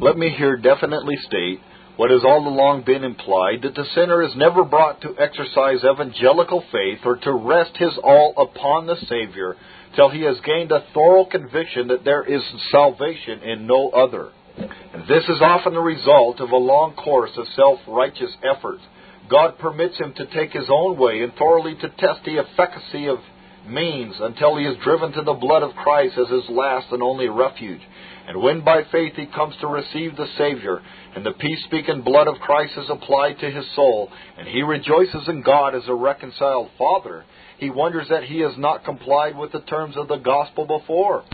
Let me here definitely state what has all along been implied that the sinner is never brought to exercise evangelical faith or to rest his all upon the Savior till he has gained a thorough conviction that there is salvation in no other. This is often the result of a long course of self righteous efforts. God permits him to take his own way and thoroughly to test the efficacy of means until he is driven to the blood of Christ as his last and only refuge. And when by faith he comes to receive the Savior, and the peace speaking blood of Christ is applied to his soul, and he rejoices in God as a reconciled Father, he wonders that he has not complied with the terms of the gospel before.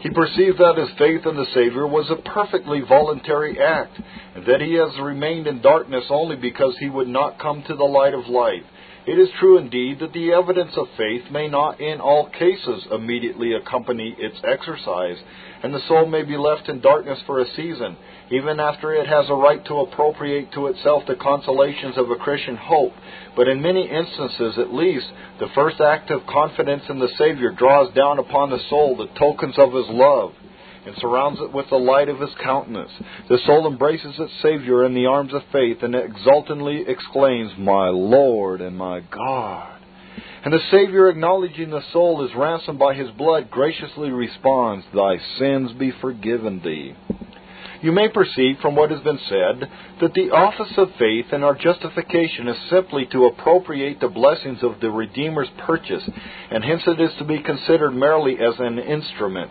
He perceived that his faith in the Savior was a perfectly voluntary act, and that he has remained in darkness only because he would not come to the light of life. It is true indeed that the evidence of faith may not in all cases immediately accompany its exercise, and the soul may be left in darkness for a season, even after it has a right to appropriate to itself the consolations of a Christian hope. But in many instances, at least, the first act of confidence in the Savior draws down upon the soul the tokens of His love and surrounds it with the light of his countenance. The soul embraces its Savior in the arms of faith and exultantly exclaims, My Lord and my God. And the Savior, acknowledging the soul is ransomed by his blood, graciously responds, Thy sins be forgiven thee. You may perceive from what has been said that the office of faith in our justification is simply to appropriate the blessings of the Redeemer's purchase, and hence it is to be considered merely as an instrument.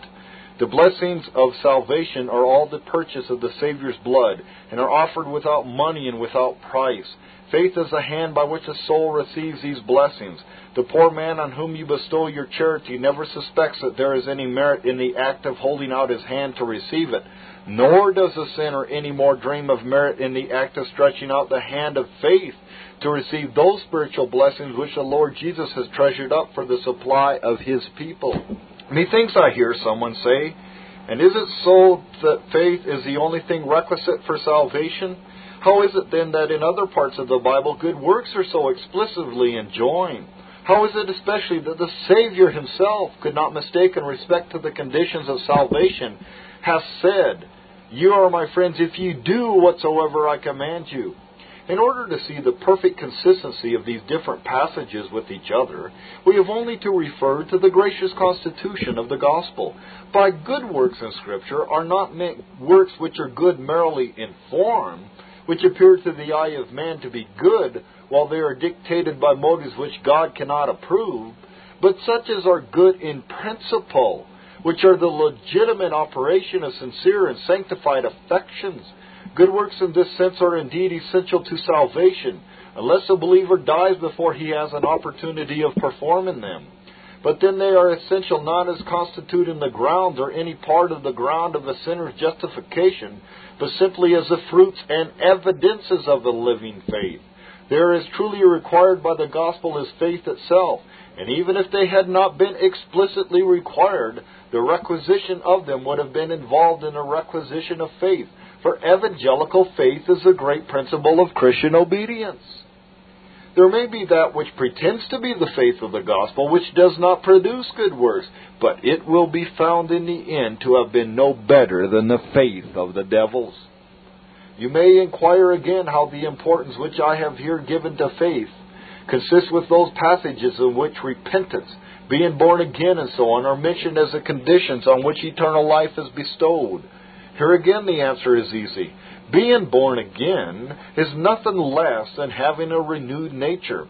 The blessings of salvation are all the purchase of the Savior's blood, and are offered without money and without price. Faith is the hand by which a soul receives these blessings. The poor man on whom you bestow your charity never suspects that there is any merit in the act of holding out his hand to receive it, nor does the sinner any more dream of merit in the act of stretching out the hand of faith to receive those spiritual blessings which the Lord Jesus has treasured up for the supply of his people. Methinks I hear someone say, And is it so that faith is the only thing requisite for salvation? How is it then that in other parts of the Bible good works are so explicitly enjoined? How is it especially that the Savior himself could not mistake in respect to the conditions of salvation, hath said, You are my friends if you do whatsoever I command you? In order to see the perfect consistency of these different passages with each other, we have only to refer to the gracious constitution of the gospel. By good works in Scripture are not meant works which are good merely in form, which appear to the eye of man to be good, while they are dictated by motives which God cannot approve, but such as are good in principle, which are the legitimate operation of sincere and sanctified affections Good works in this sense are indeed essential to salvation, unless a believer dies before he has an opportunity of performing them. But then they are essential not as constituting the grounds or any part of the ground of a sinner's justification, but simply as the fruits and evidences of the living faith. They are as truly required by the gospel as faith itself, and even if they had not been explicitly required, the requisition of them would have been involved in a requisition of faith, for evangelical faith is a great principle of Christian obedience. There may be that which pretends to be the faith of the gospel, which does not produce good works, but it will be found in the end to have been no better than the faith of the devils. You may inquire again how the importance which I have here given to faith consists with those passages in which repentance, being born again, and so on are mentioned as the conditions on which eternal life is bestowed. Here again, the answer is easy. Being born again is nothing less than having a renewed nature.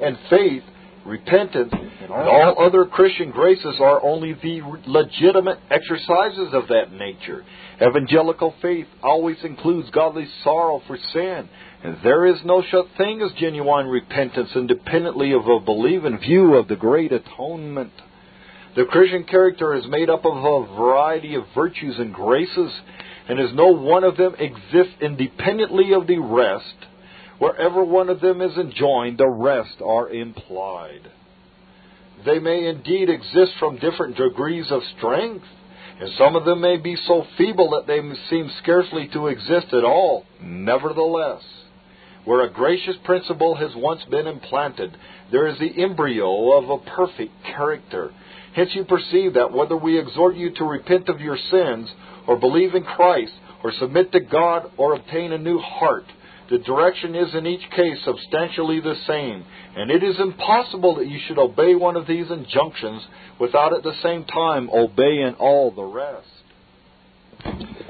And faith, repentance, and all other Christian graces are only the legitimate exercises of that nature. Evangelical faith always includes godly sorrow for sin, and there is no such thing as genuine repentance independently of a believing view of the great atonement. The Christian character is made up of a variety of virtues and graces, and as no one of them exists independently of the rest, wherever one of them is enjoined, the rest are implied. They may indeed exist from different degrees of strength, and some of them may be so feeble that they seem scarcely to exist at all. Nevertheless, where a gracious principle has once been implanted, there is the embryo of a perfect character Hence you perceive that whether we exhort you to repent of your sins, or believe in Christ, or submit to God, or obtain a new heart. The direction is in each case substantially the same, and it is impossible that you should obey one of these injunctions without at the same time obeying all the rest.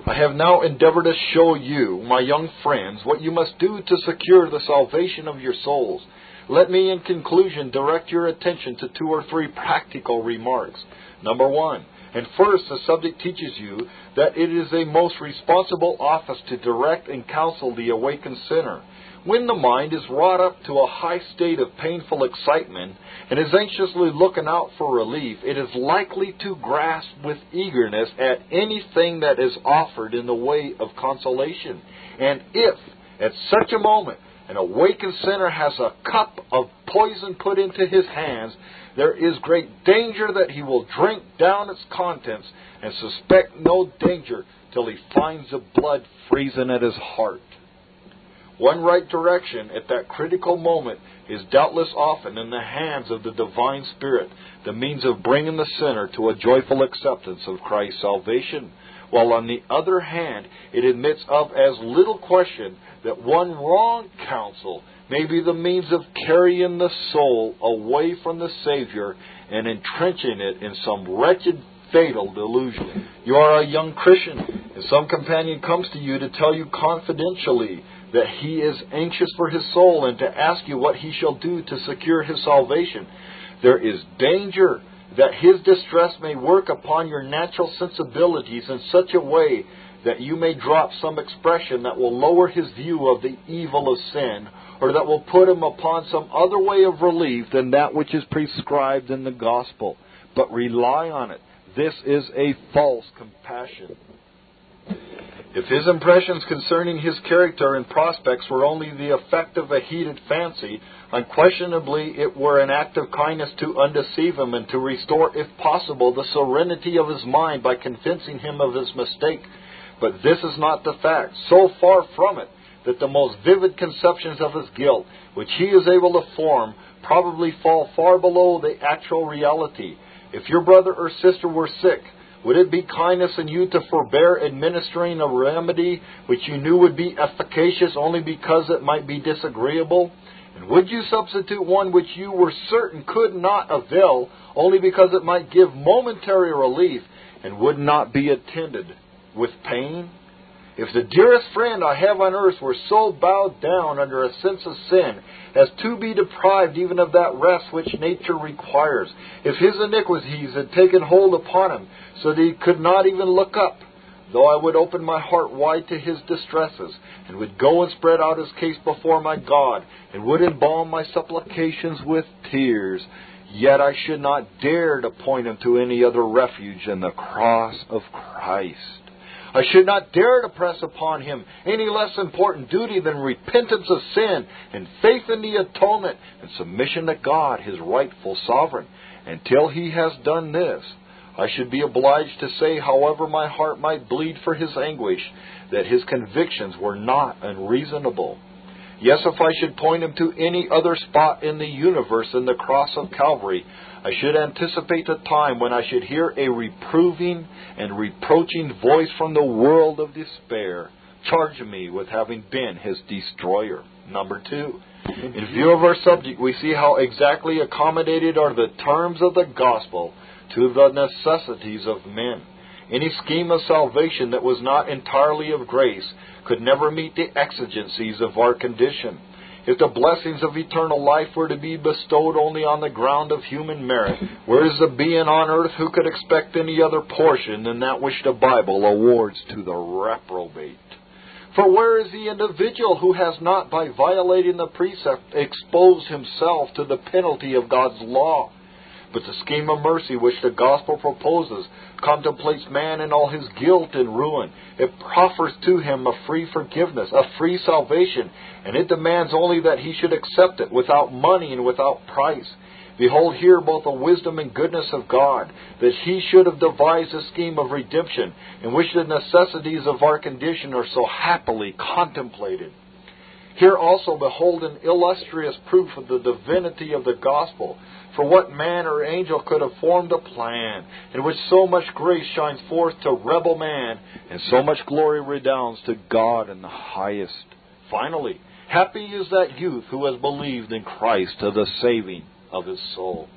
I have now endeavored to show you, my young friends, what you must do to secure the salvation of your souls. Let me, in conclusion, direct your attention to two or three practical remarks. Number one, and first, the subject teaches you that it is a most responsible office to direct and counsel the awakened sinner. When the mind is wrought up to a high state of painful excitement and is anxiously looking out for relief, it is likely to grasp with eagerness at anything that is offered in the way of consolation. And if, at such a moment, an awakened sinner has a cup of poison put into his hands, there is great danger that he will drink down its contents and suspect no danger till he finds the blood freezing at his heart. One right direction at that critical moment is doubtless often in the hands of the divine Spirit, the means of bringing the sinner to a joyful acceptance of Christ's salvation, while on the other hand it admits of as little question that one wrong counsel may be the means of carrying the soul away from the Savior and entrenching it in some wretched fatal delusion. You are a young Christian, and some companion comes to you to tell you confidentially that he is anxious for his soul and to ask you what he shall do to secure his salvation. There is danger that his distress may work upon your natural sensibilities in such a way that you may drop some expression that will lower his view of the evil of sin, or that will put him upon some other way of relief than that which is prescribed in the gospel. But rely on it. This is a false compassion. If his impressions concerning his character and prospects were only the effect of a heated fancy, unquestionably it were an act of kindness to undeceive him and to restore, if possible, the serenity of his mind by convincing him of his mistake. But this is not the fact. So far from it, that the most vivid conceptions of his guilt, which he is able to form, probably fall far below the actual reality. If your brother or sister were sick, would it be kindness in you to forbear administering a remedy which you knew would be efficacious only because it might be disagreeable? And would you substitute one which you were certain could not avail only because it might give momentary relief and would not be attended with pain? If the dearest friend I have on earth were so bowed down under a sense of sin as to be deprived even of that rest which nature requires, if his iniquities had taken hold upon him so that he could not even look up, though I would open my heart wide to his distresses, and would go and spread out his case before my God, and would embalm my supplications with tears, yet I should not dare to point him to any other refuge than the cross of Christ. I should not dare to press upon him any less important duty than repentance of sin and faith in the atonement and submission to God, his rightful sovereign. Until he has done this, I should be obliged to say, however my heart might bleed for his anguish, that his convictions were not unreasonable. Yes, if I should point him to any other spot in the universe than the cross of Calvary, I should anticipate the time when I should hear a reproving and reproaching voice from the world of despair, charging me with having been his destroyer. Number two, in view of our subject, we see how exactly accommodated are the terms of the gospel to the necessities of men. Any scheme of salvation that was not entirely of grace could never meet the exigencies of our condition. If the blessings of eternal life were to be bestowed only on the ground of human merit, where is the being on earth who could expect any other portion than that which the Bible awards to the reprobate? For where is the individual who has not, by violating the precept, exposed himself to the penalty of God's law? But the scheme of mercy which the gospel proposes contemplates man in all his guilt and ruin. It proffers to him a free forgiveness, a free salvation, and it demands only that he should accept it without money and without price. Behold here both the wisdom and goodness of God, that he should have devised a scheme of redemption, in which the necessities of our condition are so happily contemplated. Here also behold an illustrious proof of the divinity of the gospel. For what man or angel could have formed a plan in which so much grace shines forth to rebel man and so much glory redounds to God in the highest? Finally, happy is that youth who has believed in Christ to the saving of his soul.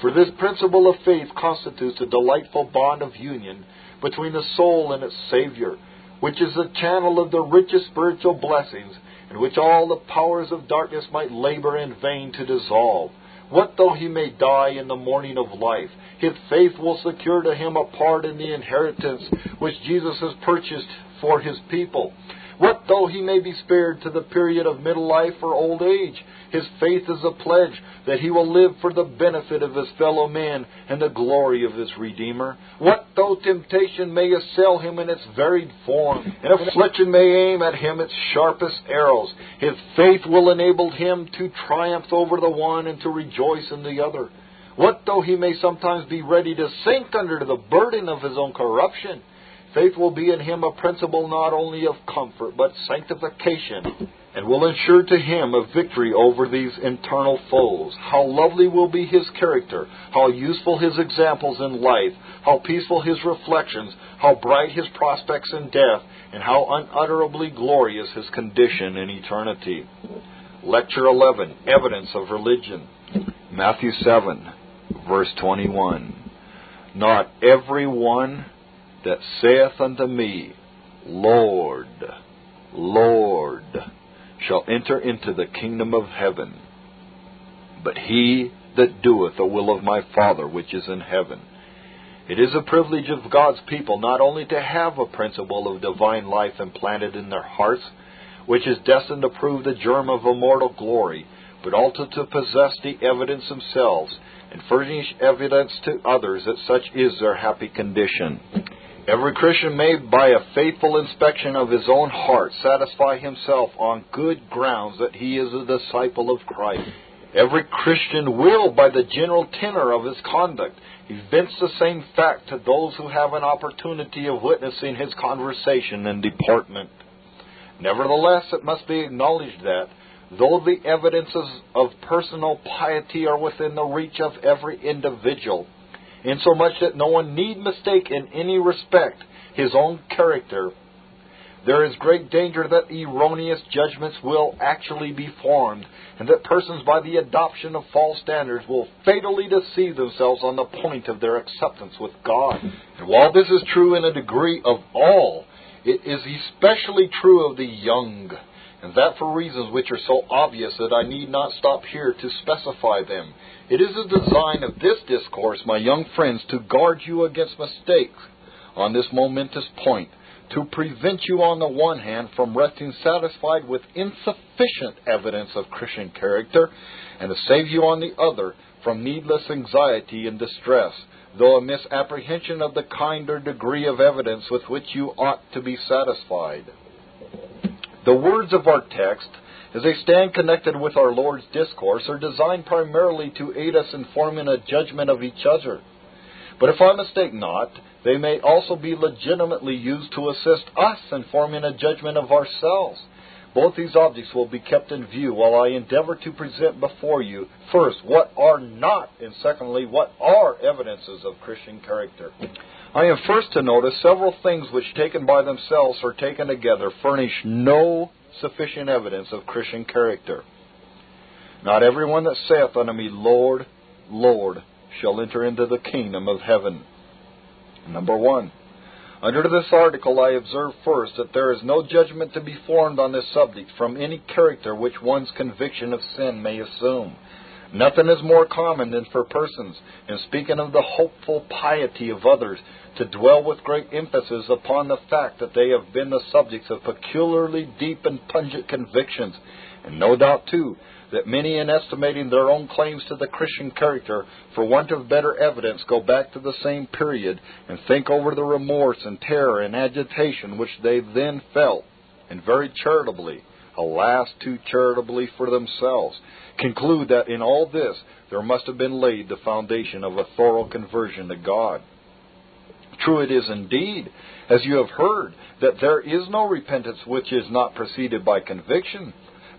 For this principle of faith constitutes a delightful bond of union between the soul and its Savior, which is the channel of the richest spiritual blessings, in which all the powers of darkness might labor in vain to dissolve. What though he may die in the morning of life? His faith will secure to him a part in the inheritance which Jesus has purchased for his people. What though he may be spared to the period of middle life or old age? His faith is a pledge that he will live for the benefit of his fellow men and the glory of his Redeemer. What though temptation may assail him in its varied form, and affliction may aim at him its sharpest arrows, his faith will enable him to triumph over the one and to rejoice in the other. What though he may sometimes be ready to sink under the burden of his own corruption? Faith will be in him a principle not only of comfort, but sanctification, and will ensure to him a victory over these internal foes. How lovely will be his character, how useful his examples in life, how peaceful his reflections, how bright his prospects in death, and how unutterably glorious his condition in eternity. Lecture 11 Evidence of Religion. Matthew 7, verse 21. Not every one that saith unto me, Lord, Lord, shall enter into the kingdom of heaven, but he that doeth the will of my Father which is in heaven. It is a privilege of God's people not only to have a principle of divine life implanted in their hearts, which is destined to prove the germ of immortal glory, but also to possess the evidence themselves and furnish evidence to others that such is their happy condition. Every Christian may, by a faithful inspection of his own heart, satisfy himself on good grounds that he is a disciple of Christ. Every Christian will, by the general tenor of his conduct, evince the same fact to those who have an opportunity of witnessing his conversation and deportment. Nevertheless, it must be acknowledged that, though the evidences of personal piety are within the reach of every individual, insomuch that no one need mistake in any respect his own character, there is great danger that erroneous judgments will actually be formed, and that persons, by the adoption of false standards, will fatally deceive themselves on the point of their acceptance with God. And while this is true in a degree of all, it is especially true of the young, and that for reasons which are so obvious that I need not stop here to specify them. It is the design of this discourse, my young friends, to guard you against mistakes on this momentous point, to prevent you, on the one hand, from resting satisfied with insufficient evidence of Christian character, and to save you, on the other, from needless anxiety and distress, though a misapprehension of the kind or degree of evidence with which you ought to be satisfied. The words of our text as they stand connected with our Lord's discourse, are designed primarily to aid us in forming a judgment of each other. But if I mistake not, they may also be legitimately used to assist us in forming a judgment of ourselves. Both these objects will be kept in view while I endeavor to present before you, first, what are not, and secondly, what are evidences of Christian character. I am first to notice several things which, taken by themselves or taken together, furnish no sufficient evidence of Christian character. Not everyone that saith unto me, Lord, Lord, shall enter into the kingdom of heaven. Number one. Under this article, I observe first that there is no judgment to be formed on this subject from any character which one's conviction of sin may assume. Nothing is more common than for persons, in speaking of the hopeful piety of others, to dwell with great emphasis upon the fact that they have been the subjects of peculiarly deep and pungent convictions, and no doubt, too, that many, in estimating their own claims to the Christian character, for want of better evidence, go back to the same period and think over the remorse and terror and agitation which they then felt, and very charitably, alas, too charitably for themselves, conclude that in all this there must have been laid the foundation of a thorough conversion to God. True it is indeed, as you have heard, that there is no repentance which is not preceded by conviction.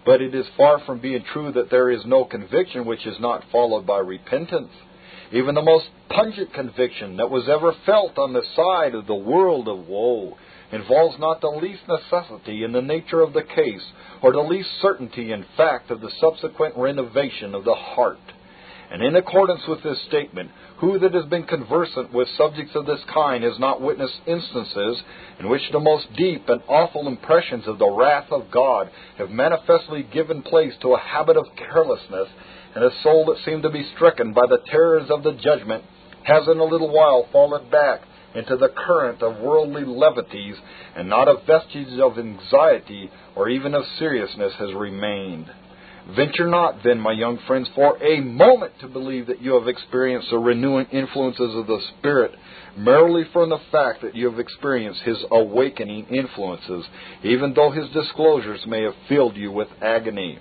But it is far from being true that there is no conviction which is not followed by repentance. Even the most pungent conviction that was ever felt on the side of the world of woe involves not the least necessity in the nature of the case, or the least certainty in fact of the subsequent renovation of the heart. And in accordance with this statement, who that has been conversant with subjects of this kind has not witnessed instances in which the most deep and awful impressions of the wrath of God have manifestly given place to a habit of carelessness, and a soul that seemed to be stricken by the terrors of the judgment has in a little while fallen back into the current of worldly levities, and not a vestige of anxiety or even of seriousness has remained. Venture not, then, my young friends, for a moment to believe that you have experienced the renewing influences of the Spirit merely from the fact that you have experienced His awakening influences, even though His disclosures may have filled you with agony.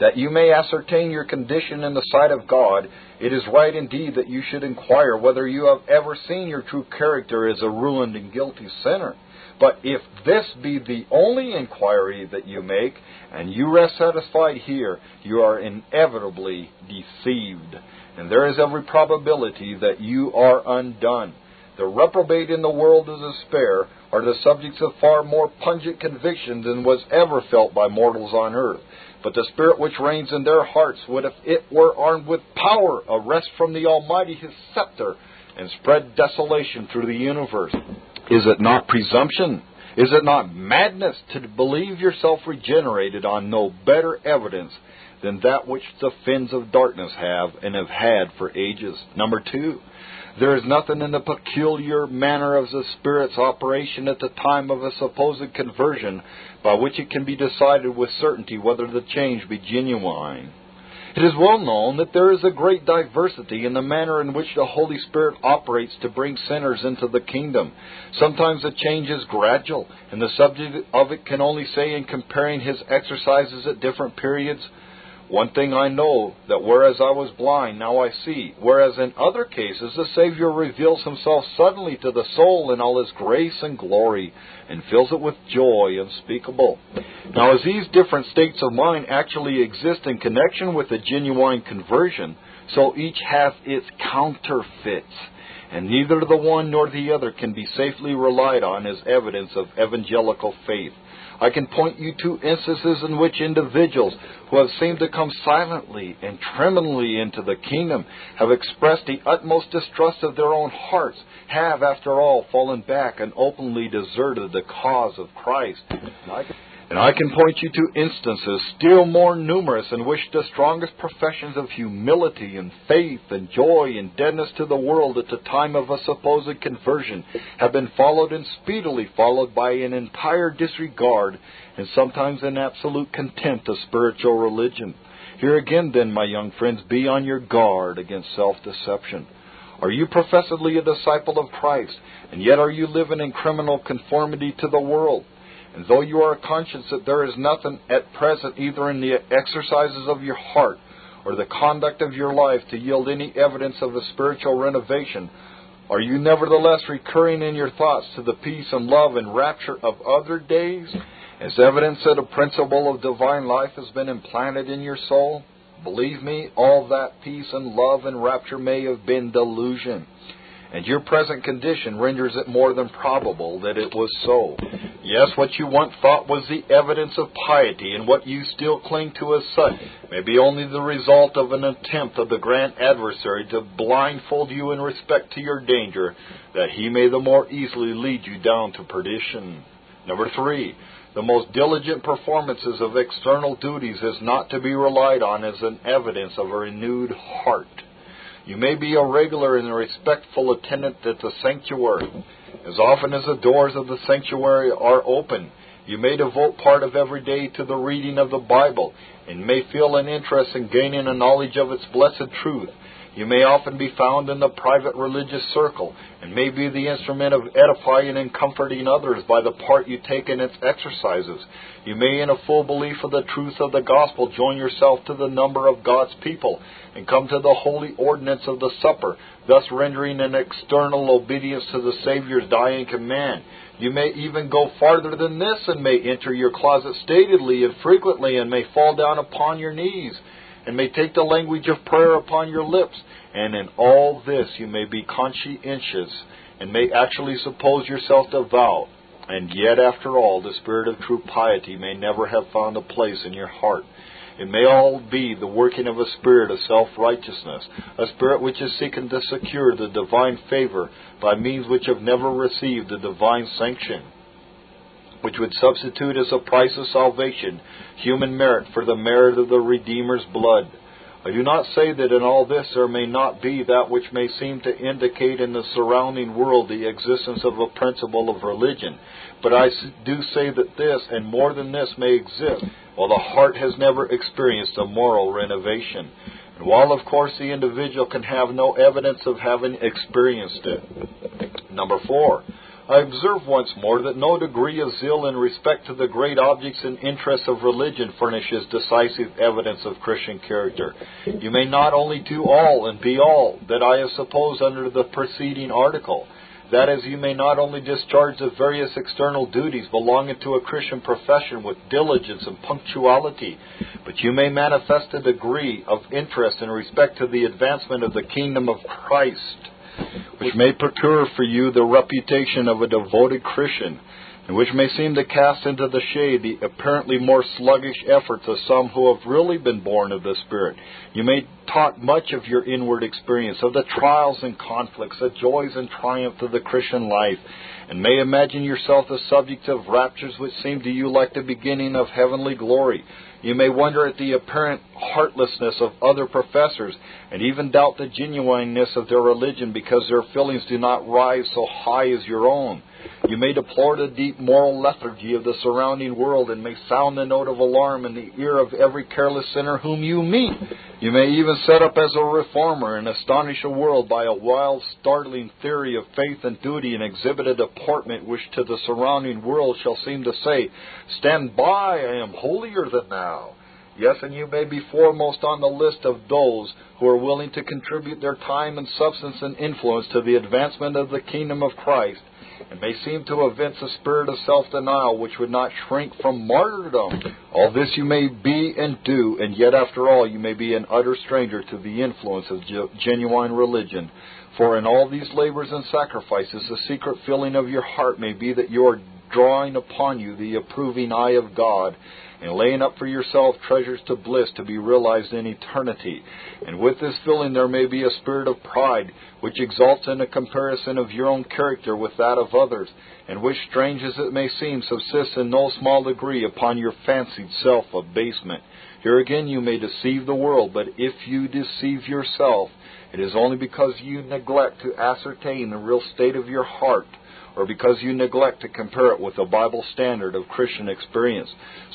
That you may ascertain your condition in the sight of God, it is right indeed that you should inquire whether you have ever seen your true character as a ruined and guilty sinner. But if this be the only inquiry that you make, and you rest satisfied here, you are inevitably deceived. And there is every probability that you are undone. The reprobate in the world of despair are the subjects of far more pungent conviction than was ever felt by mortals on earth. But the Spirit which reigns in their hearts would, if it were armed with power, arrest from the Almighty his scepter and spread desolation through the universe. Is it not presumption? Is it not madness to believe yourself regenerated on no better evidence than that which the fins of darkness have and have had for ages? Number two, there is nothing in the peculiar manner of the Spirit's operation at the time of a supposed conversion by which it can be decided with certainty whether the change be genuine. It is well known that there is a great diversity in the manner in which the Holy Spirit operates to bring sinners into the kingdom. Sometimes the change is gradual, and the subject of it can only say in comparing his exercises at different periods, one thing I know, that whereas I was blind, now I see. Whereas in other cases, the Savior reveals himself suddenly to the soul in all his grace and glory, and fills it with joy unspeakable. Now, as these different states of mind actually exist in connection with a genuine conversion, so each hath its counterfeits, and neither the one nor the other can be safely relied on as evidence of evangelical faith. I can point you to instances in which individuals who have seemed to come silently and tremblingly into the kingdom have expressed the utmost distrust of their own hearts, have, after all, fallen back and openly deserted the cause of Christ. And I can point you to instances still more numerous in which the strongest professions of humility and faith and joy and deadness to the world at the time of a supposed conversion have been followed and speedily followed by an entire disregard and sometimes an absolute contempt of spiritual religion. Here again, then, my young friends, be on your guard against self deception. Are you professedly a disciple of Christ, and yet are you living in criminal conformity to the world? And though you are conscious that there is nothing at present either in the exercises of your heart or the conduct of your life to yield any evidence of a spiritual renovation, are you nevertheless recurring in your thoughts to the peace and love and rapture of other days as evidence that a principle of divine life has been implanted in your soul? Believe me, all that peace and love and rapture may have been delusion and your present condition renders it more than probable that it was so. Yes, what you once thought was the evidence of piety, and what you still cling to as such, may be only the result of an attempt of the grand adversary to blindfold you in respect to your danger, that he may the more easily lead you down to perdition. Number three, the most diligent performances of external duties is not to be relied on as an evidence of a renewed heart. You may be a regular and a respectful attendant at the sanctuary. As often as the doors of the sanctuary are open, you may devote part of every day to the reading of the Bible and may feel an interest in gaining a knowledge of its blessed truth. You may often be found in the private religious circle and may be the instrument of edifying and comforting others by the part you take in its exercises. You may, in a full belief of the truth of the gospel, join yourself to the number of God's people and come to the holy ordinance of the supper, thus rendering an external obedience to the Savior's dying command. You may even go farther than this and may enter your closet statedly and frequently and may fall down upon your knees and may take the language of prayer upon your lips. And in all this you may be conscientious and may actually suppose yourself devout. And yet, after all, the spirit of true piety may never have found a place in your heart. It may all be the working of a spirit of self righteousness, a spirit which is seeking to secure the divine favor by means which have never received the divine sanction, which would substitute as a price of salvation human merit for the merit of the Redeemer's blood. I do not say that in all this there may not be that which may seem to indicate in the surrounding world the existence of a principle of religion, but I do say that this, and more than this, may exist, while the heart has never experienced a moral renovation. And while, of course, the individual can have no evidence of having experienced it. Number four, I observe once more that no degree of zeal in respect to the great objects and interests of religion furnishes decisive evidence of Christian character. You may not only do all and be all that I have supposed under the preceding article, that is, you may not only discharge the various external duties belonging to a Christian profession with diligence and punctuality, but you may manifest a degree of interest in respect to the advancement of the kingdom of Christ, which may procure for you the reputation of a devoted Christian and which may seem to cast into the shade the apparently more sluggish efforts of some who have really been born of the Spirit. You may talk much of your inward experience, of the trials and conflicts, the joys and triumphs of the Christian life, and may imagine yourself the subject of raptures which seem to you like the beginning of heavenly glory. You may wonder at the apparent heartlessness of other professors, and even doubt the genuineness of their religion because their feelings do not rise so high as your own. You may deplore the deep moral lethargy of the surrounding world and may sound the note of alarm in the ear of every careless sinner whom you meet. You may even set up as a reformer and astonish the world by a wild, startling theory of faith and duty and exhibit a deportment which to the surrounding world shall seem to say, Stand by, I am holier than thou. Yes, and you may be foremost on the list of those who are willing to contribute their time and substance and influence to the advancement of the kingdom of Christ and may seem to evince a spirit of self denial which would not shrink from martyrdom. All this you may be and do, and yet after all you may be an utter stranger to the influence of genuine religion. For in all these labors and sacrifices, the secret feeling of your heart may be that you are drawing upon you the approving eye of God and laying up for yourself treasures to bliss to be realized in eternity. And with this feeling there may be a spirit of pride, which exalts in a comparison of your own character with that of others, and which, strange as it may seem, subsists in no small degree upon your fancied self abasement. Here again you may deceive the world, but if you deceive yourself, it is only because you neglect to ascertain the real state of your heart or because you neglect to compare it with the Bible standard of Christian experience.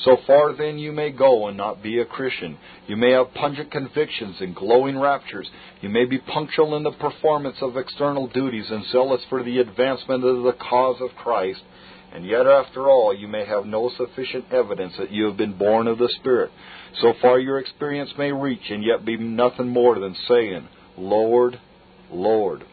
So far then you may go and not be a Christian. You may have pungent convictions and glowing raptures. You may be punctual in the performance of external duties and zealous for the advancement of the cause of Christ. And yet, after all, you may have no sufficient evidence that you have been born of the Spirit. So far your experience may reach and yet be nothing more than saying, Lord, Lord.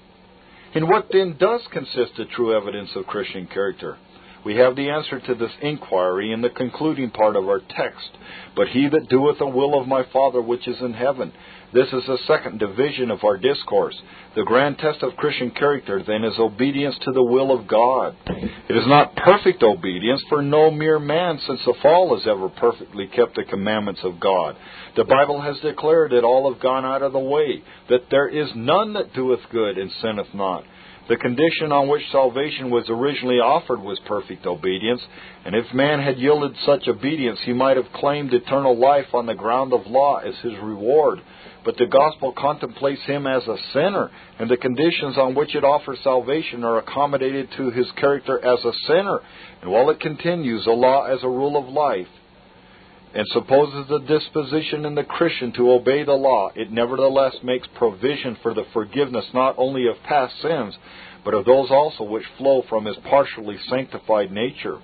In what then does consist the true evidence of Christian character? We have the answer to this inquiry in the concluding part of our text. But he that doeth the will of my Father which is in heaven. This is the second division of our discourse. The grand test of Christian character, then, is obedience to the will of God. It is not perfect obedience, for no mere man since the fall has ever perfectly kept the commandments of God. The Bible has declared that all have gone out of the way, that there is none that doeth good and sinneth not. The condition on which salvation was originally offered was perfect obedience, and if man had yielded such obedience, he might have claimed eternal life on the ground of law as his reward. But the gospel contemplates him as a sinner, and the conditions on which it offers salvation are accommodated to his character as a sinner. And while it continues a law as a rule of life, and supposes the disposition in the Christian to obey the law, it nevertheless makes provision for the forgiveness not only of past sins, but of those also which flow from his partially sanctified nature.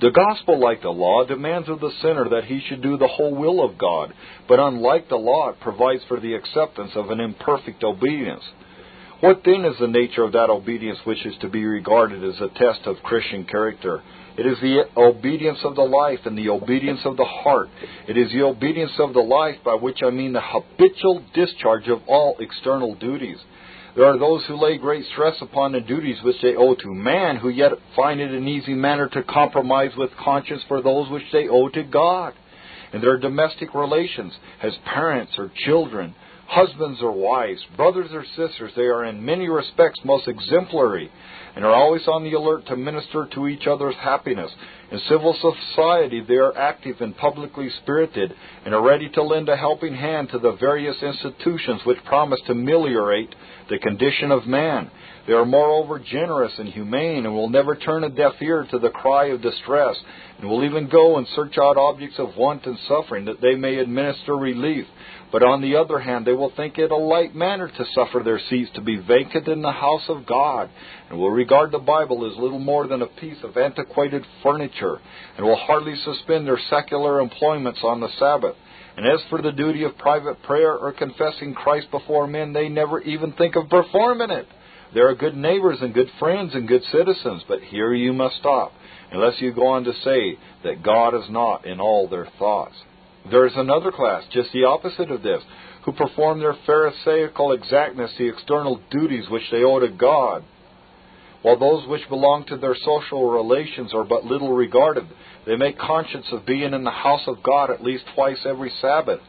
The gospel, like the law, demands of the sinner that he should do the whole will of God, but unlike the law, it provides for the acceptance of an imperfect obedience. What then is the nature of that obedience which is to be regarded as a test of Christian character? It is the obedience of the life and the obedience of the heart. It is the obedience of the life by which I mean the habitual discharge of all external duties. There are those who lay great stress upon the duties which they owe to man, who yet find it an easy matter to compromise with conscience for those which they owe to God. In their domestic relations, as parents or children, husbands or wives, brothers or sisters, they are in many respects most exemplary and are always on the alert to minister to each other's happiness. In civil society, they are active and publicly spirited and are ready to lend a helping hand to the various institutions which promise to ameliorate the condition of man. They are moreover generous and humane and will never turn a deaf ear to the cry of distress and will even go and search out objects of want and suffering that they may administer relief. But on the other hand, they will think it a light matter to suffer their seats to be vacant in the house of God, and will regard the Bible as little more than a piece of antiquated furniture, and will hardly suspend their secular employments on the Sabbath. And as for the duty of private prayer or confessing Christ before men, they never even think of performing it. They are good neighbors and good friends and good citizens, but here you must stop, unless you go on to say that God is not in all their thoughts. There is another class, just the opposite of this, who perform their Pharisaical exactness the external duties which they owe to God, while those which belong to their social relations are but little regarded. They make conscience of being in the house of God at least twice every Sabbath,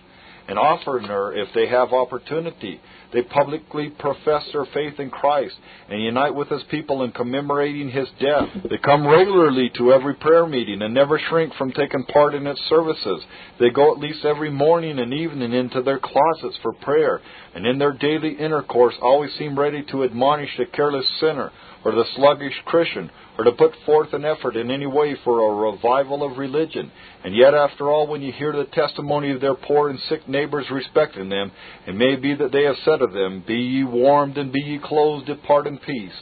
and oftener if they have opportunity. They publicly profess their faith in Christ and unite with His people in commemorating His death. They come regularly to every prayer meeting and never shrink from taking part in its services. They go at least every morning and evening into their closets for prayer, and in their daily intercourse always seem ready to admonish the careless sinner or the sluggish Christian or to put forth an effort in any way for a revival of religion. And yet, after all, when you hear the testimony of their poor and sick neighbors respecting them, it may be that they have said of them, Be ye warmed and be ye clothed, depart in peace.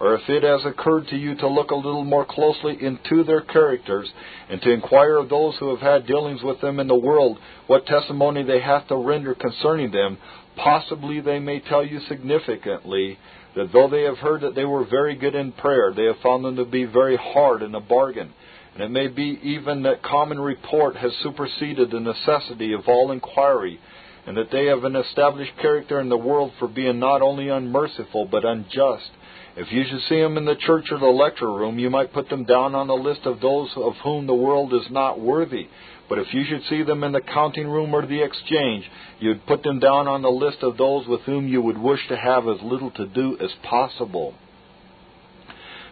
Or if it has occurred to you to look a little more closely into their characters, and to inquire of those who have had dealings with them in the world, what testimony they have to render concerning them, possibly they may tell you significantly that though they have heard that they were very good in prayer, they have found them to be very hard in the bargain. And it may be even that common report has superseded the necessity of all inquiry, and that they have an established character in the world for being not only unmerciful but unjust. If you should see them in the church or the lecture room, you might put them down on the list of those of whom the world is not worthy. But if you should see them in the counting room or the exchange, you'd put them down on the list of those with whom you would wish to have as little to do as possible.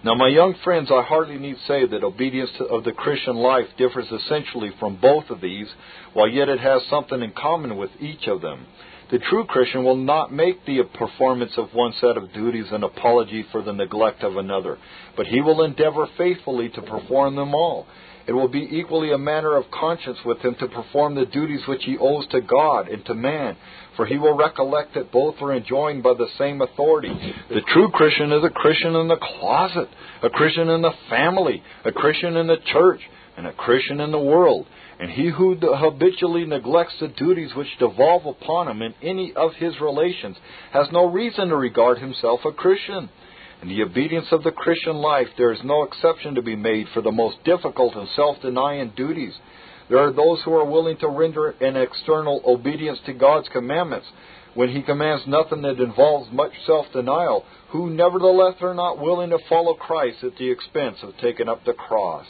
Now, my young friends, I hardly need say that obedience of the Christian life differs essentially from both of these, while yet it has something in common with each of them. The true Christian will not make the performance of one set of duties an apology for the neglect of another, but he will endeavor faithfully to perform them all. It will be equally a matter of conscience with him to perform the duties which he owes to God and to man, for he will recollect that both are enjoined by the same authority. The true Christian is a Christian in the closet, a Christian in the family, a Christian in the church, and a Christian in the world. And he who habitually neglects the duties which devolve upon him in any of his relations has no reason to regard himself a Christian. In the obedience of the Christian life, there is no exception to be made for the most difficult and self denying duties. There are those who are willing to render an external obedience to God's commandments when He commands nothing that involves much self denial, who nevertheless are not willing to follow Christ at the expense of taking up the cross.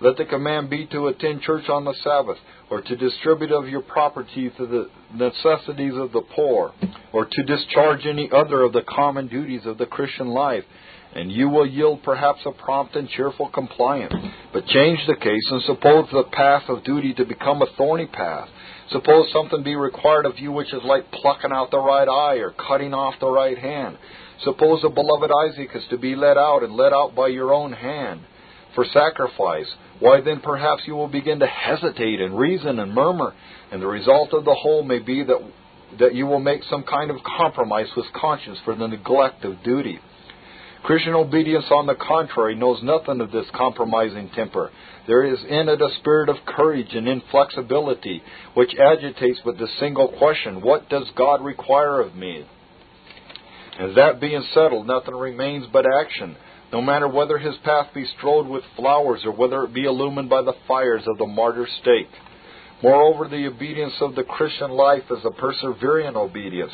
Let the command be to attend church on the Sabbath, or to distribute of your property to the necessities of the poor, or to discharge any other of the common duties of the Christian life, and you will yield perhaps a prompt and cheerful compliance. But change the case and suppose the path of duty to become a thorny path. Suppose something be required of you which is like plucking out the right eye or cutting off the right hand. Suppose the beloved Isaac is to be led out and led out by your own hand for sacrifice, why then perhaps you will begin to hesitate and reason and murmur, and the result of the whole may be that, that you will make some kind of compromise with conscience for the neglect of duty. Christian obedience, on the contrary, knows nothing of this compromising temper. There is in it a spirit of courage and inflexibility, which agitates with the single question, What does God require of me? And that being settled, nothing remains but action, no matter whether his path be strewed with flowers or whether it be illumined by the fires of the martyr stake. Moreover, the obedience of the Christian life is a persevering obedience.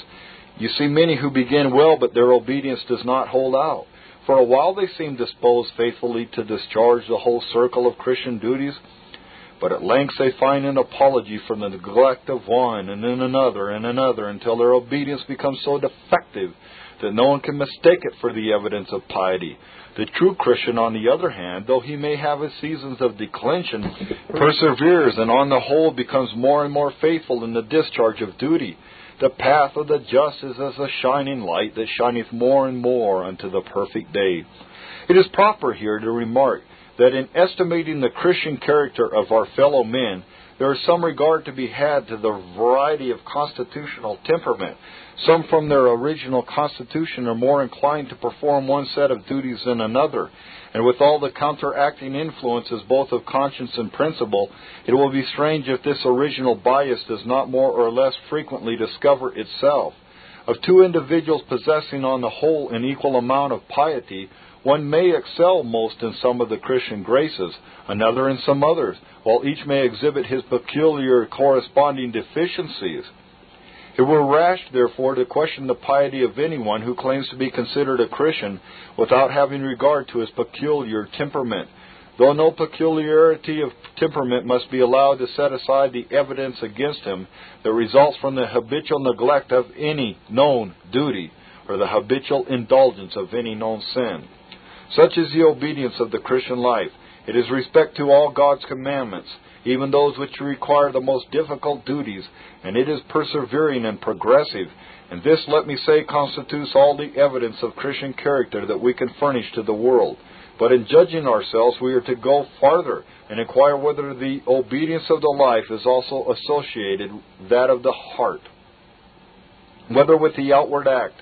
You see many who begin well, but their obedience does not hold out. For a while they seem disposed faithfully to discharge the whole circle of Christian duties, but at length they find an apology for the neglect of one, and then another, and another, until their obedience becomes so defective that no one can mistake it for the evidence of piety. The true Christian, on the other hand, though he may have his seasons of declension, perseveres and on the whole becomes more and more faithful in the discharge of duty. The path of the just is as a shining light that shineth more and more unto the perfect day. It is proper here to remark that in estimating the Christian character of our fellow men, there is some regard to be had to the variety of constitutional temperament. Some from their original constitution are more inclined to perform one set of duties than another, and with all the counteracting influences both of conscience and principle, it will be strange if this original bias does not more or less frequently discover itself. Of two individuals possessing on the whole an equal amount of piety, one may excel most in some of the Christian graces, another in some others, while each may exhibit his peculiar corresponding deficiencies. It were rash, therefore, to question the piety of anyone who claims to be considered a Christian without having regard to his peculiar temperament. Though no peculiarity of temperament must be allowed to set aside the evidence against him that results from the habitual neglect of any known duty or the habitual indulgence of any known sin. Such is the obedience of the Christian life. It is respect to all God's commandments even those which require the most difficult duties, and it is persevering and progressive. And this, let me say, constitutes all the evidence of Christian character that we can furnish to the world. But in judging ourselves, we are to go farther and inquire whether the obedience of the life is also associated that of the heart, whether with the outward act,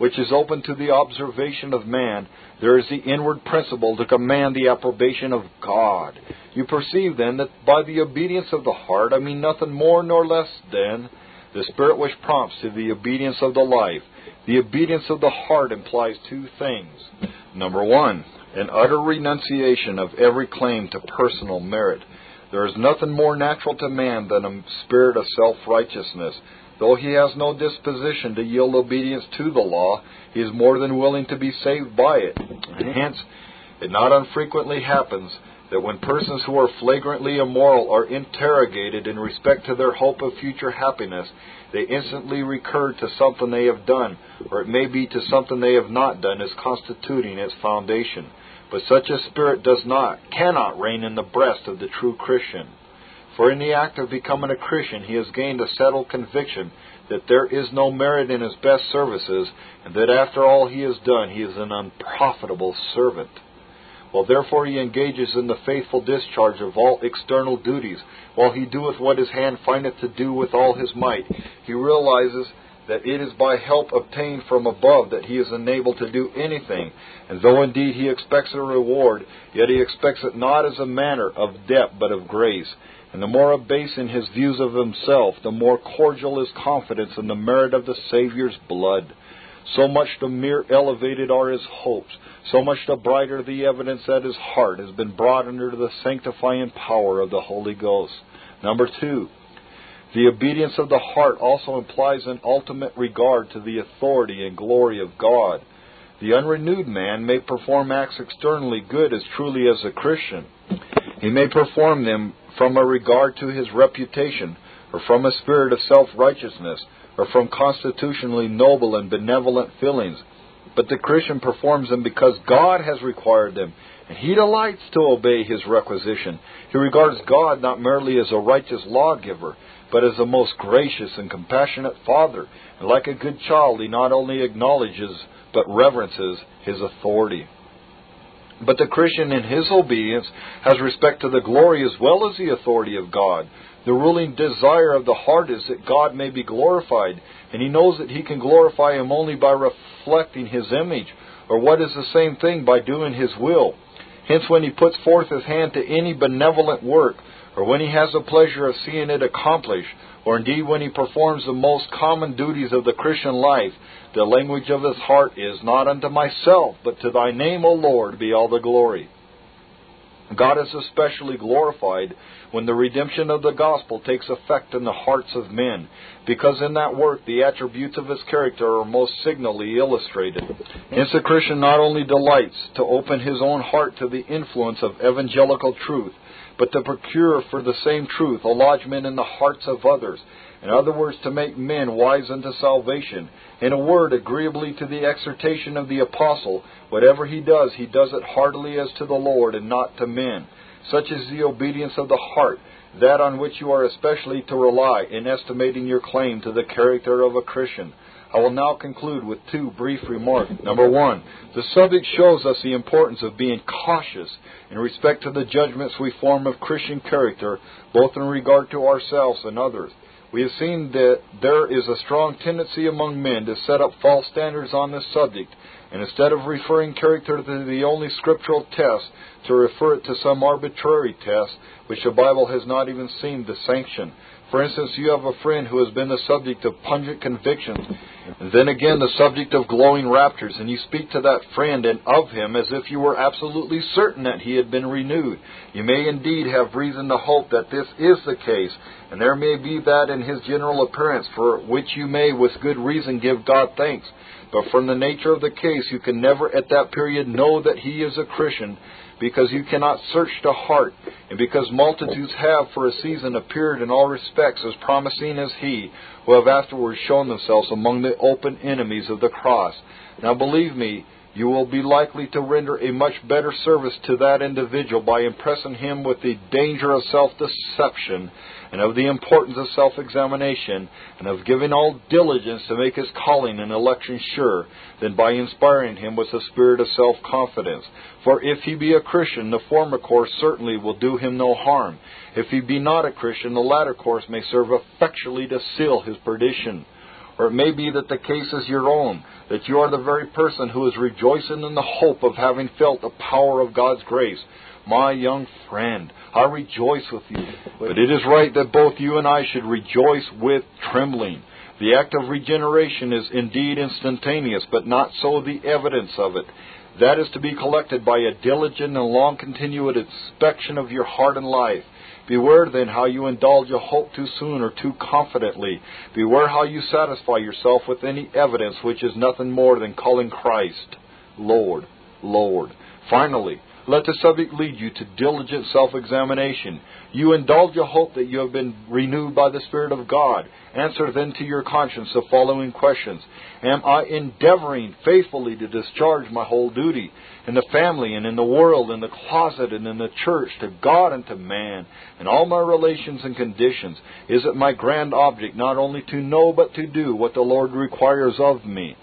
which is open to the observation of man, there is the inward principle to command the approbation of God. You perceive then that by the obedience of the heart I mean nothing more nor less than the spirit which prompts to the obedience of the life. The obedience of the heart implies two things. Number one, an utter renunciation of every claim to personal merit. There is nothing more natural to man than a spirit of self righteousness. Though he has no disposition to yield obedience to the law, he is more than willing to be saved by it. And mm-hmm. hence, it not unfrequently happens that when persons who are flagrantly immoral are interrogated in respect to their hope of future happiness, they instantly recur to something they have done, or it may be to something they have not done as constituting its foundation. But such a spirit does not, cannot reign in the breast of the true Christian. For in the act of becoming a Christian, he has gained a settled conviction that there is no merit in his best services, and that after all he has done, he is an unprofitable servant. While therefore he engages in the faithful discharge of all external duties, while he doeth what his hand findeth to do with all his might, he realizes that it is by help obtained from above that he is enabled to do anything, and though indeed he expects a reward, yet he expects it not as a manner of debt but of grace. And the more abasing his views of himself, the more cordial his confidence in the merit of the Saviour's blood. So much the mere elevated are his hopes, so much the brighter the evidence that his heart has been brought under the sanctifying power of the Holy Ghost. Number two, the obedience of the heart also implies an ultimate regard to the authority and glory of God. The unrenewed man may perform acts externally good as truly as a Christian. He may perform them from a regard to his reputation, or from a spirit of self righteousness, or from constitutionally noble and benevolent feelings. But the Christian performs them because God has required them, and he delights to obey his requisition. He regards God not merely as a righteous lawgiver, but as a most gracious and compassionate Father. And like a good child, he not only acknowledges, but reverences his authority. But the Christian in his obedience has respect to the glory as well as the authority of God. The ruling desire of the heart is that God may be glorified, and he knows that he can glorify him only by reflecting his image, or what is the same thing, by doing his will. Hence, when he puts forth his hand to any benevolent work, or when he has the pleasure of seeing it accomplished, or indeed when he performs the most common duties of the Christian life, the language of his heart is not unto myself, but to thy name, O Lord, be all the glory. God is especially glorified when the redemption of the gospel takes effect in the hearts of men, because in that work the attributes of his character are most signally illustrated. Hence the Christian not only delights to open his own heart to the influence of evangelical truth, but to procure for the same truth a lodgment in the hearts of others, in other words, to make men wise unto salvation. In a word, agreeably to the exhortation of the apostle, whatever he does, he does it heartily as to the Lord and not to men. Such is the obedience of the heart, that on which you are especially to rely in estimating your claim to the character of a Christian. I will now conclude with two brief remarks. Number one, the subject shows us the importance of being cautious in respect to the judgments we form of Christian character, both in regard to ourselves and others. We have seen that there is a strong tendency among men to set up false standards on this subject, and instead of referring character to the only scriptural test, to refer it to some arbitrary test which the Bible has not even seemed to sanction. For instance, you have a friend who has been the subject of pungent convictions, and then again the subject of glowing raptures, and you speak to that friend and of him as if you were absolutely certain that he had been renewed. You may indeed have reason to hope that this is the case, and there may be that in his general appearance for which you may with good reason give God thanks. But from the nature of the case, you can never at that period know that he is a Christian because you cannot search the heart, and because multitudes have for a season appeared in all respects as promising as he, who have afterwards shown themselves among the open enemies of the cross. Now believe me, you will be likely to render a much better service to that individual by impressing him with the danger of self deception and of the importance of self examination, and of giving all diligence to make his calling and election sure, than by inspiring him with a spirit of self confidence. For if he be a Christian, the former course certainly will do him no harm. If he be not a Christian, the latter course may serve effectually to seal his perdition. Or it may be that the case is your own, that you are the very person who is rejoicing in the hope of having felt the power of God's grace. My young friend, I rejoice with you. But it is right that both you and I should rejoice with trembling. The act of regeneration is indeed instantaneous, but not so the evidence of it. That is to be collected by a diligent and long continued inspection of your heart and life. Beware then how you indulge a hope too soon or too confidently. Beware how you satisfy yourself with any evidence which is nothing more than calling Christ Lord, Lord. Finally, let the subject lead you to diligent self examination. You indulge a hope that you have been renewed by the Spirit of God. Answer then to your conscience the following questions Am I endeavoring faithfully to discharge my whole duty in the family and in the world, in the closet and in the church, to God and to man, in all my relations and conditions? Is it my grand object not only to know but to do what the Lord requires of me?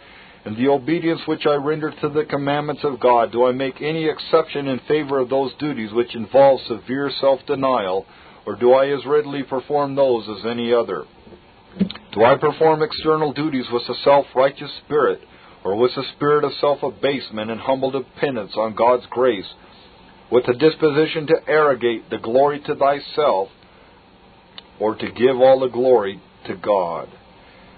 In the obedience which I render to the commandments of God, do I make any exception in favor of those duties which involve severe self denial, or do I as readily perform those as any other? Do I perform external duties with a self righteous spirit, or with a spirit of self abasement and humble dependence on God's grace, with a disposition to arrogate the glory to thyself, or to give all the glory to God?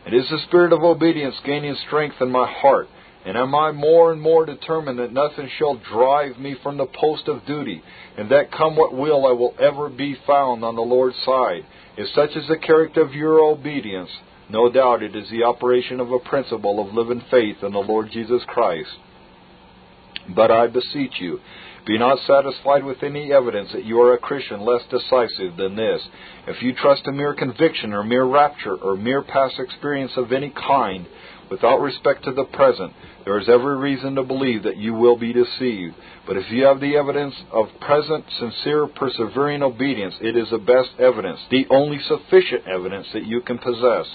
It is the spirit of obedience gaining strength in my heart, and am I more and more determined that nothing shall drive me from the post of duty, and that come what will I will ever be found on the Lord's side. If such is the character of your obedience, no doubt it is the operation of a principle of living faith in the Lord Jesus Christ. But I beseech you, be not satisfied with any evidence that you are a Christian less decisive than this. If you trust a mere conviction or mere rapture or mere past experience of any kind, without respect to the present, there is every reason to believe that you will be deceived. But if you have the evidence of present, sincere, persevering obedience, it is the best evidence, the only sufficient evidence that you can possess.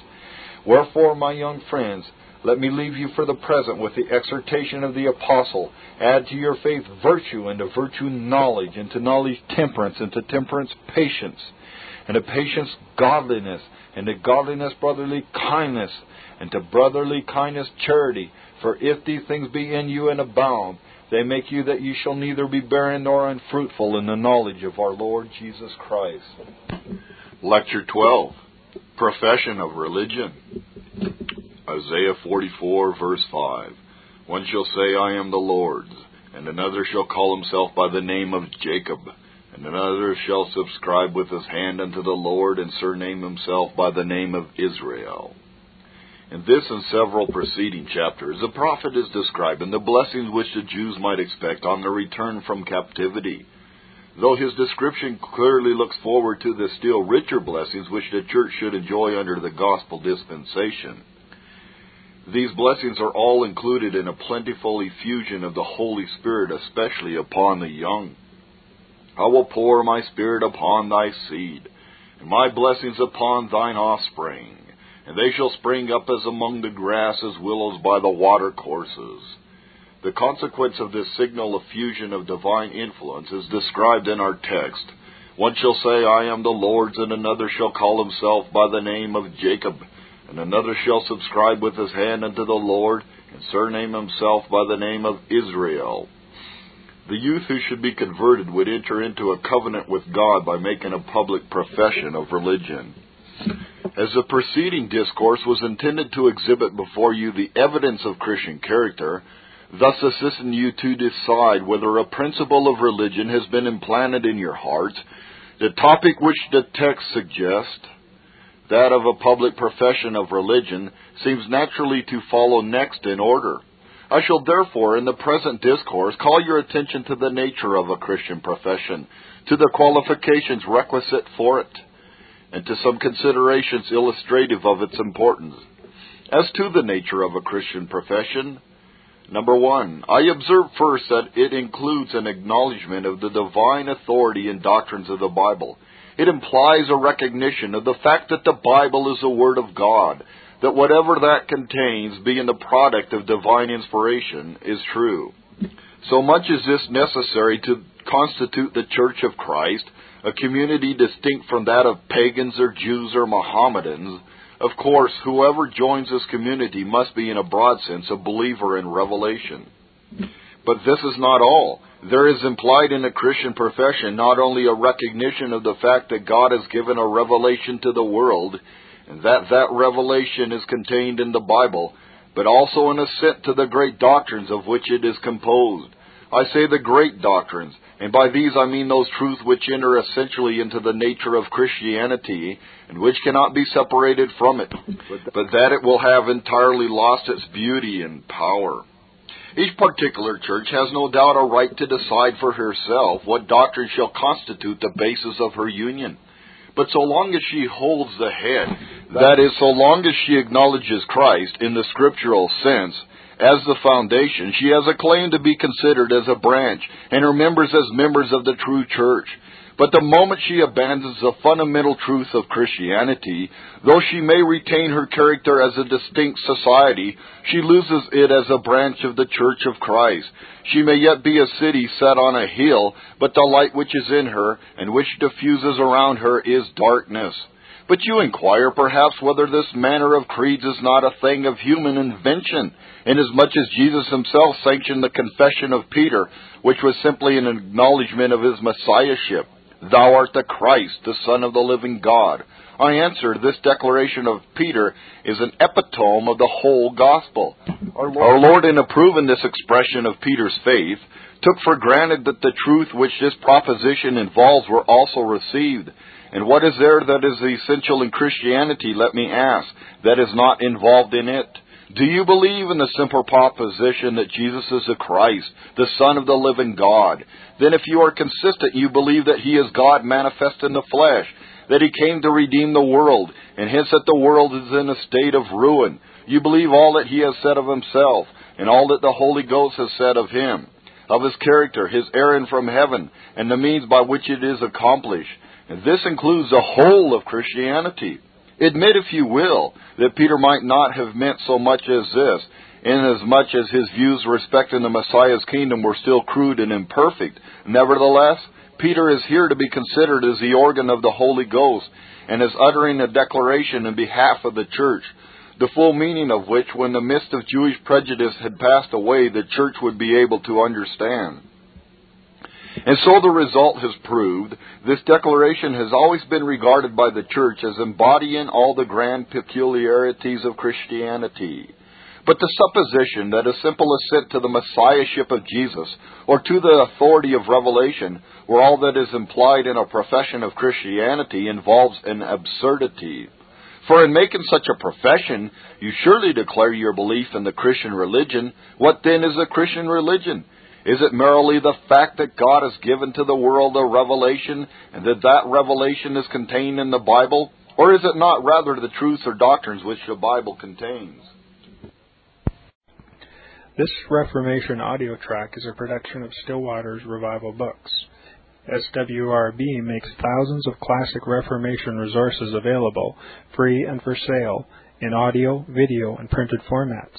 Wherefore, my young friends, let me leave you for the present with the exhortation of the apostle. Add to your faith virtue, and to virtue knowledge, and to knowledge temperance, and to temperance patience, and to patience godliness, and to godliness brotherly kindness, and to brotherly kindness charity. For if these things be in you and abound, they make you that you shall neither be barren nor unfruitful in the knowledge of our Lord Jesus Christ. Lecture 12 Profession of Religion. Isaiah 44, verse 5. One shall say, I am the Lord's, and another shall call himself by the name of Jacob, and another shall subscribe with his hand unto the Lord, and surname himself by the name of Israel. In this and several preceding chapters, the prophet is describing the blessings which the Jews might expect on their return from captivity. Though his description clearly looks forward to the still richer blessings which the church should enjoy under the gospel dispensation. These blessings are all included in a plentiful effusion of the Holy Spirit, especially upon the young. I will pour my Spirit upon thy seed, and my blessings upon thine offspring and they shall spring up as among the grass as willows by the water courses. The consequence of this signal effusion of divine influence is described in our text. One shall say, I am the Lord's, and another shall call himself by the name of Jacob, and another shall subscribe with his hand unto the Lord, and surname himself by the name of Israel. The youth who should be converted would enter into a covenant with God by making a public profession of religion as the preceding discourse was intended to exhibit before you the evidence of Christian character, thus assisting you to decide whether a principle of religion has been implanted in your heart, the topic which the text suggests, that of a public profession of religion, seems naturally to follow next in order. I shall therefore, in the present discourse, call your attention to the nature of a Christian profession, to the qualifications requisite for it and to some considerations illustrative of its importance. As to the nature of a Christian profession, number one, I observe first that it includes an acknowledgement of the divine authority and doctrines of the Bible. It implies a recognition of the fact that the Bible is the Word of God, that whatever that contains, being the product of divine inspiration, is true. So much is this necessary to constitute the Church of Christ, a community distinct from that of pagans or Jews or Mohammedans. Of course, whoever joins this community must be, in a broad sense, a believer in revelation. But this is not all. There is implied in the Christian profession not only a recognition of the fact that God has given a revelation to the world, and that that revelation is contained in the Bible, but also an assent to the great doctrines of which it is composed. I say the great doctrines, and by these I mean those truths which enter essentially into the nature of Christianity and which cannot be separated from it, but that it will have entirely lost its beauty and power. Each particular church has no doubt a right to decide for herself what doctrine shall constitute the basis of her union. But so long as she holds the head, that is, so long as she acknowledges Christ in the scriptural sense, as the foundation, she has a claim to be considered as a branch, and her members as members of the true church. But the moment she abandons the fundamental truth of Christianity, though she may retain her character as a distinct society, she loses it as a branch of the Church of Christ. She may yet be a city set on a hill, but the light which is in her and which diffuses around her is darkness. But you inquire perhaps whether this manner of creeds is not a thing of human invention, inasmuch as Jesus himself sanctioned the confession of Peter, which was simply an acknowledgement of his messiahship. Thou art the Christ, the Son of the living God. I answer, this declaration of Peter is an epitome of the whole gospel. Our Lord, Our Lord, in approving this expression of Peter's faith, took for granted that the truth which this proposition involves were also received. And what is there that is essential in Christianity, let me ask, that is not involved in it? Do you believe in the simple proposition that Jesus is the Christ, the Son of the living God? Then if you are consistent, you believe that He is God manifest in the flesh, that He came to redeem the world, and hence that the world is in a state of ruin. You believe all that He has said of Himself, and all that the Holy Ghost has said of Him, of His character, His errand from heaven, and the means by which it is accomplished. And this includes the whole of Christianity. Admit, if you will, that Peter might not have meant so much as this, inasmuch as his views respecting the Messiah's kingdom were still crude and imperfect. Nevertheless, Peter is here to be considered as the organ of the Holy Ghost, and is uttering a declaration in behalf of the church. the full meaning of which, when the mist of Jewish prejudice had passed away, the church would be able to understand. And so the result has proved this declaration has always been regarded by the church as embodying all the grand peculiarities of Christianity. But the supposition that a simple assent to the messiahship of Jesus or to the authority of revelation were all that is implied in a profession of Christianity involves an absurdity. For in making such a profession, you surely declare your belief in the Christian religion. What then is a Christian religion? Is it merely the fact that God has given to the world a revelation and that that revelation is contained in the Bible? Or is it not rather the truths or doctrines which the Bible contains? This Reformation audio track is a production of Still Waters Revival Books. SWRB makes thousands of classic Reformation resources available, free and for sale, in audio, video, and printed formats.